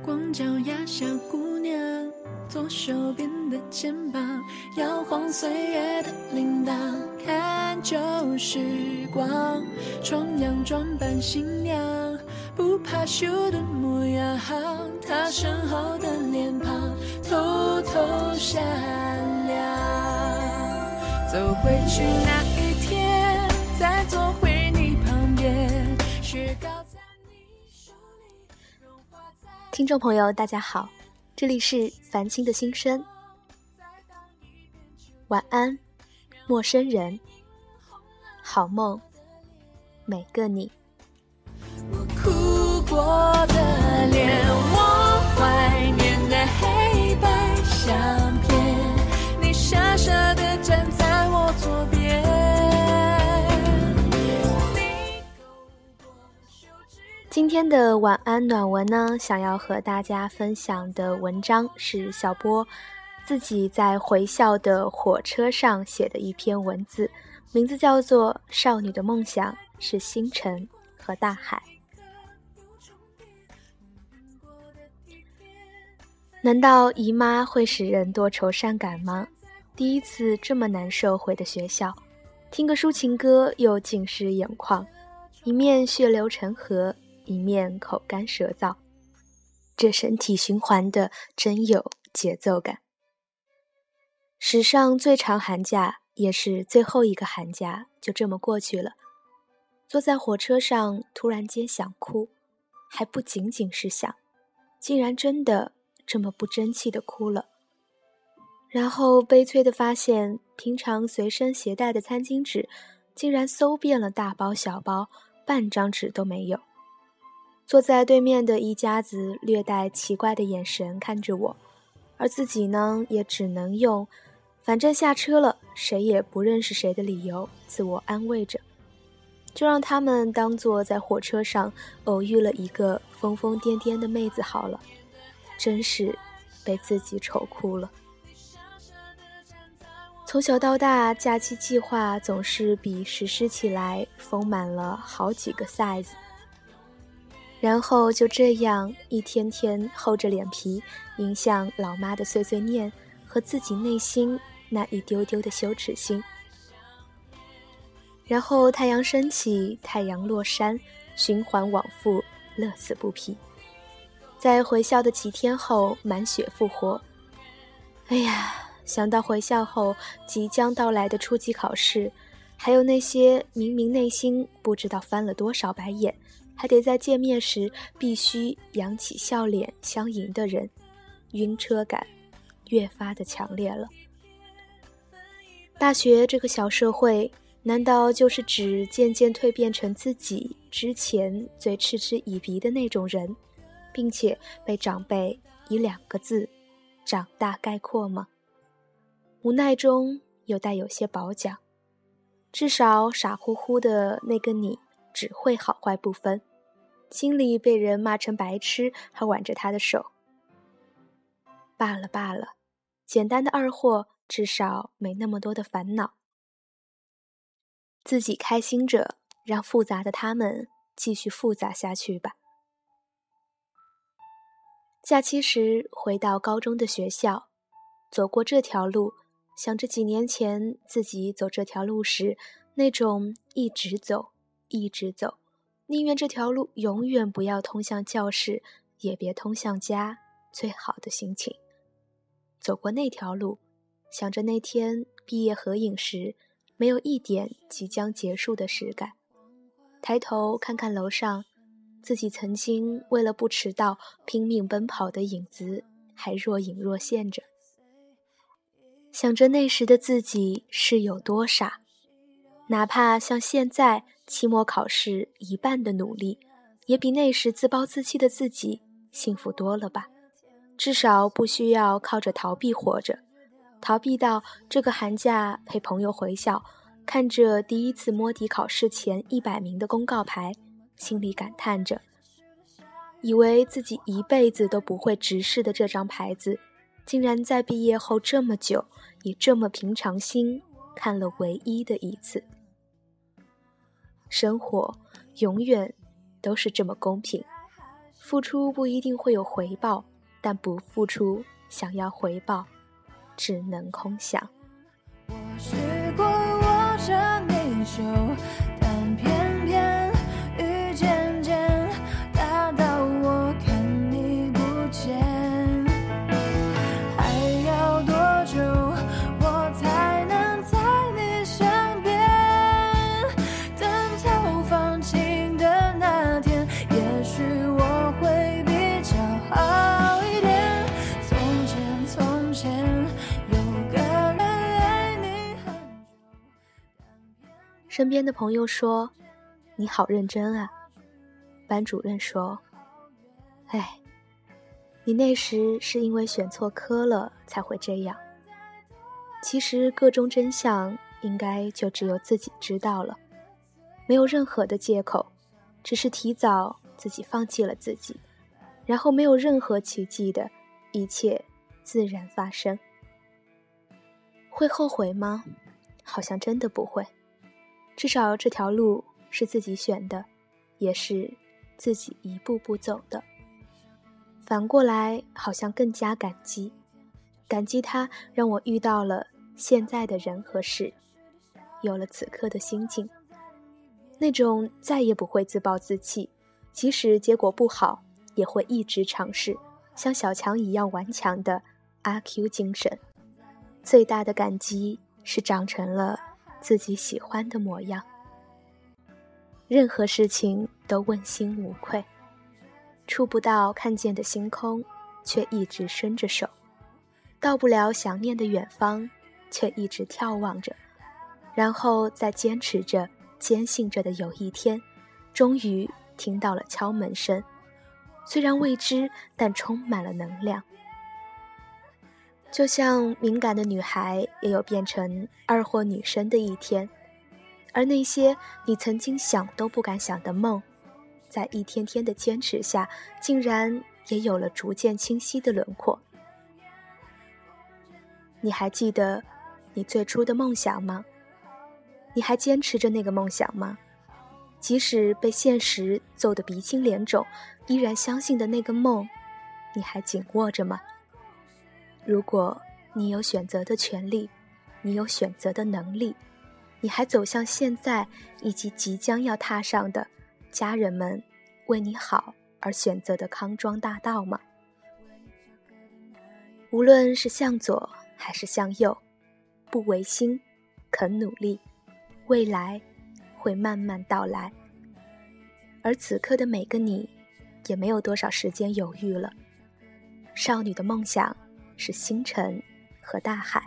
光脚丫小姑娘左手边的肩膀摇晃岁月的铃铛看旧时光。重阳装扮新娘不怕羞的模样她身后的脸庞偷偷想走回去那一天，再坐回你旁边，雪糕在你手里融化在。听众朋友，大家好，这里是繁星的心声，晚安，陌生人，好梦，每个你。我哭过的脸，我怀念的黑白相今天的晚安暖文呢，想要和大家分享的文章是小波自己在回校的火车上写的一篇文字，名字叫做《少女的梦想是星辰和大海》。难道姨妈会使人多愁善感吗？第一次这么难受回的学校，听个抒情歌又尽失眼眶，一面血流成河，一面口干舌燥，这身体循环的真有节奏感。史上最长寒假，也是最后一个寒假，就这么过去了。坐在火车上，突然间想哭，还不仅仅是想，竟然真的这么不争气的哭了。然后悲催的发现，平常随身携带的餐巾纸，竟然搜遍了大包小包，半张纸都没有。坐在对面的一家子略带奇怪的眼神看着我，而自己呢，也只能用“反正下车了，谁也不认识谁”的理由自我安慰着，就让他们当做在火车上偶遇了一个疯疯癫癫的妹子好了。真是被自己愁哭了。从小到大，假期计划总是比实施起来丰满了好几个 size，然后就这样一天天厚着脸皮迎向老妈的碎碎念和自己内心那一丢丢的羞耻心。然后太阳升起，太阳落山，循环往复，乐此不疲。在回校的几天后，满血复活。哎呀！想到回校后即将到来的初级考试，还有那些明明内心不知道翻了多少白眼，还得在见面时必须扬起笑脸相迎的人，晕车感越发的强烈了。大学这个小社会，难道就是指渐渐蜕变成自己之前最嗤之以鼻的那种人，并且被长辈以两个字“长大”概括吗？无奈中又带有些褒奖，至少傻乎乎的那个你只会好坏不分，心里被人骂成白痴还挽着他的手。罢了罢了，简单的二货至少没那么多的烦恼，自己开心着，让复杂的他们继续复杂下去吧。假期时回到高中的学校，走过这条路。想着几年前自己走这条路时，那种一直走，一直走，宁愿这条路永远不要通向教室，也别通向家，最好的心情。走过那条路，想着那天毕业合影时，没有一点即将结束的实感。抬头看看楼上，自己曾经为了不迟到拼命奔跑的影子，还若隐若现着。想着那时的自己是有多傻，哪怕像现在期末考试一半的努力，也比那时自暴自弃的自己幸福多了吧？至少不需要靠着逃避活着，逃避到这个寒假陪朋友回校，看着第一次摸底考试前一百名的公告牌，心里感叹着，以为自己一辈子都不会直视的这张牌子。竟然在毕业后这么久，以这么平常心看了唯一的一次。生活永远都是这么公平，付出不一定会有回报，但不付出，想要回报，只能空想。我试过握着你手，身边的朋友说：“你好认真啊。”班主任说：“哎，你那时是因为选错科了才会这样。其实个中真相应该就只有自己知道了，没有任何的借口，只是提早自己放弃了自己，然后没有任何奇迹的，一切自然发生。会后悔吗？好像真的不会。”至少这条路是自己选的，也是自己一步步走的。反过来，好像更加感激，感激他让我遇到了现在的人和事，有了此刻的心境。那种再也不会自暴自弃，即使结果不好，也会一直尝试，像小强一样顽强的阿 Q 精神。最大的感激是长成了。自己喜欢的模样，任何事情都问心无愧，触不到看见的星空，却一直伸着手；到不了想念的远方，却一直眺望着，然后再坚持着、坚信着的有一天，终于听到了敲门声，虽然未知，但充满了能量。就像敏感的女孩也有变成二货女生的一天，而那些你曾经想都不敢想的梦，在一天天的坚持下，竟然也有了逐渐清晰的轮廓。你还记得你最初的梦想吗？你还坚持着那个梦想吗？即使被现实揍得鼻青脸肿，依然相信的那个梦，你还紧握着吗？如果你有选择的权利，你有选择的能力，你还走向现在以及即将要踏上的家人们为你好而选择的康庄大道吗？无论是向左还是向右，不违心，肯努力，未来会慢慢到来。而此刻的每个你，也没有多少时间犹豫了。少女的梦想。是星辰和大海。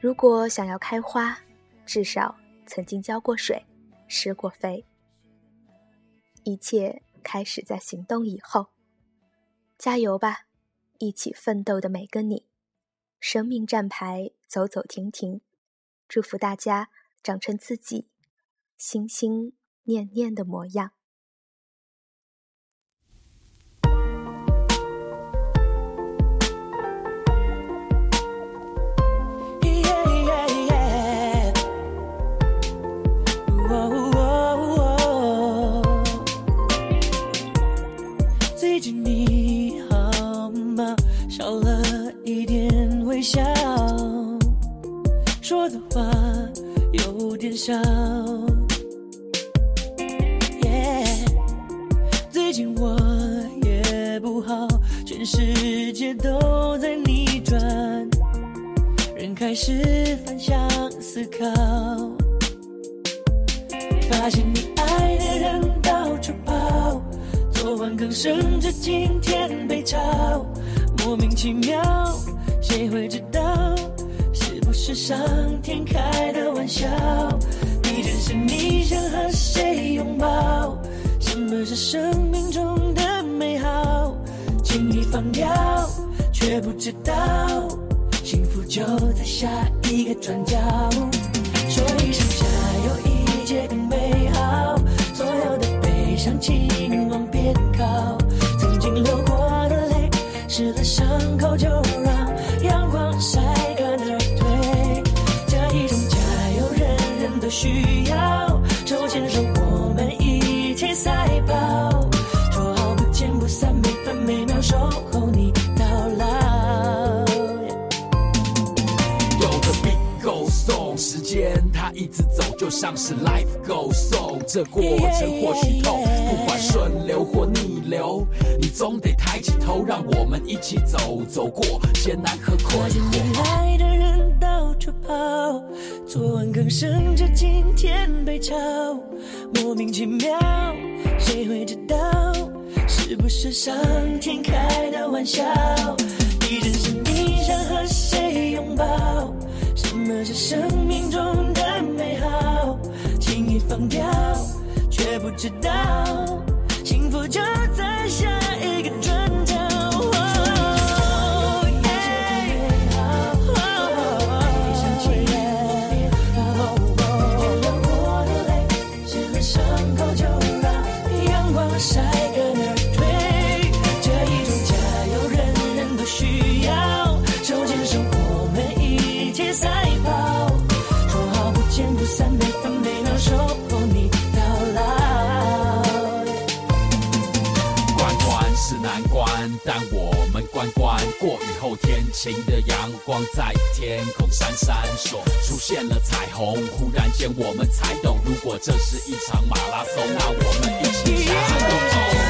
如果想要开花，至少曾经浇过水，施过肥。一切开始在行动以后。加油吧，一起奋斗的每个你！生命站牌走走停停，祝福大家长成自己心心念念的模样。哦，最近你好吗？少了一点微笑，说的话有点少。耶，最近我也不好，全世界都在逆转，人开始反向思考。发现你爱的人到处跑，昨晚刚升职，今天被炒，莫名其妙，谁会知道？是不是上天开的玩笑，你真是你想和谁拥抱？什么是生命中的美好？轻易放掉，却不知道幸福就在下一个转角。请往边靠，曾经流过的泪，湿了伤口，就让阳光晒干而退。这一种加油，人人都需要。就像是 life goes on，这过程或许痛，不管顺流或逆流，你总得抬起头，让我们一起走，走过艰难和困惑。爱的人到处跑，昨晚刚升职，今天被炒，莫名其妙，谁会知道？是不是上天开的玩笑？你真是你想和谁拥抱？什么是生命中的美？忘掉，却不知道幸福就在下一个转过雨后天晴的阳光在天空闪闪烁出现了彩虹忽然间我们才懂如果这是一场马拉松那我们一起加油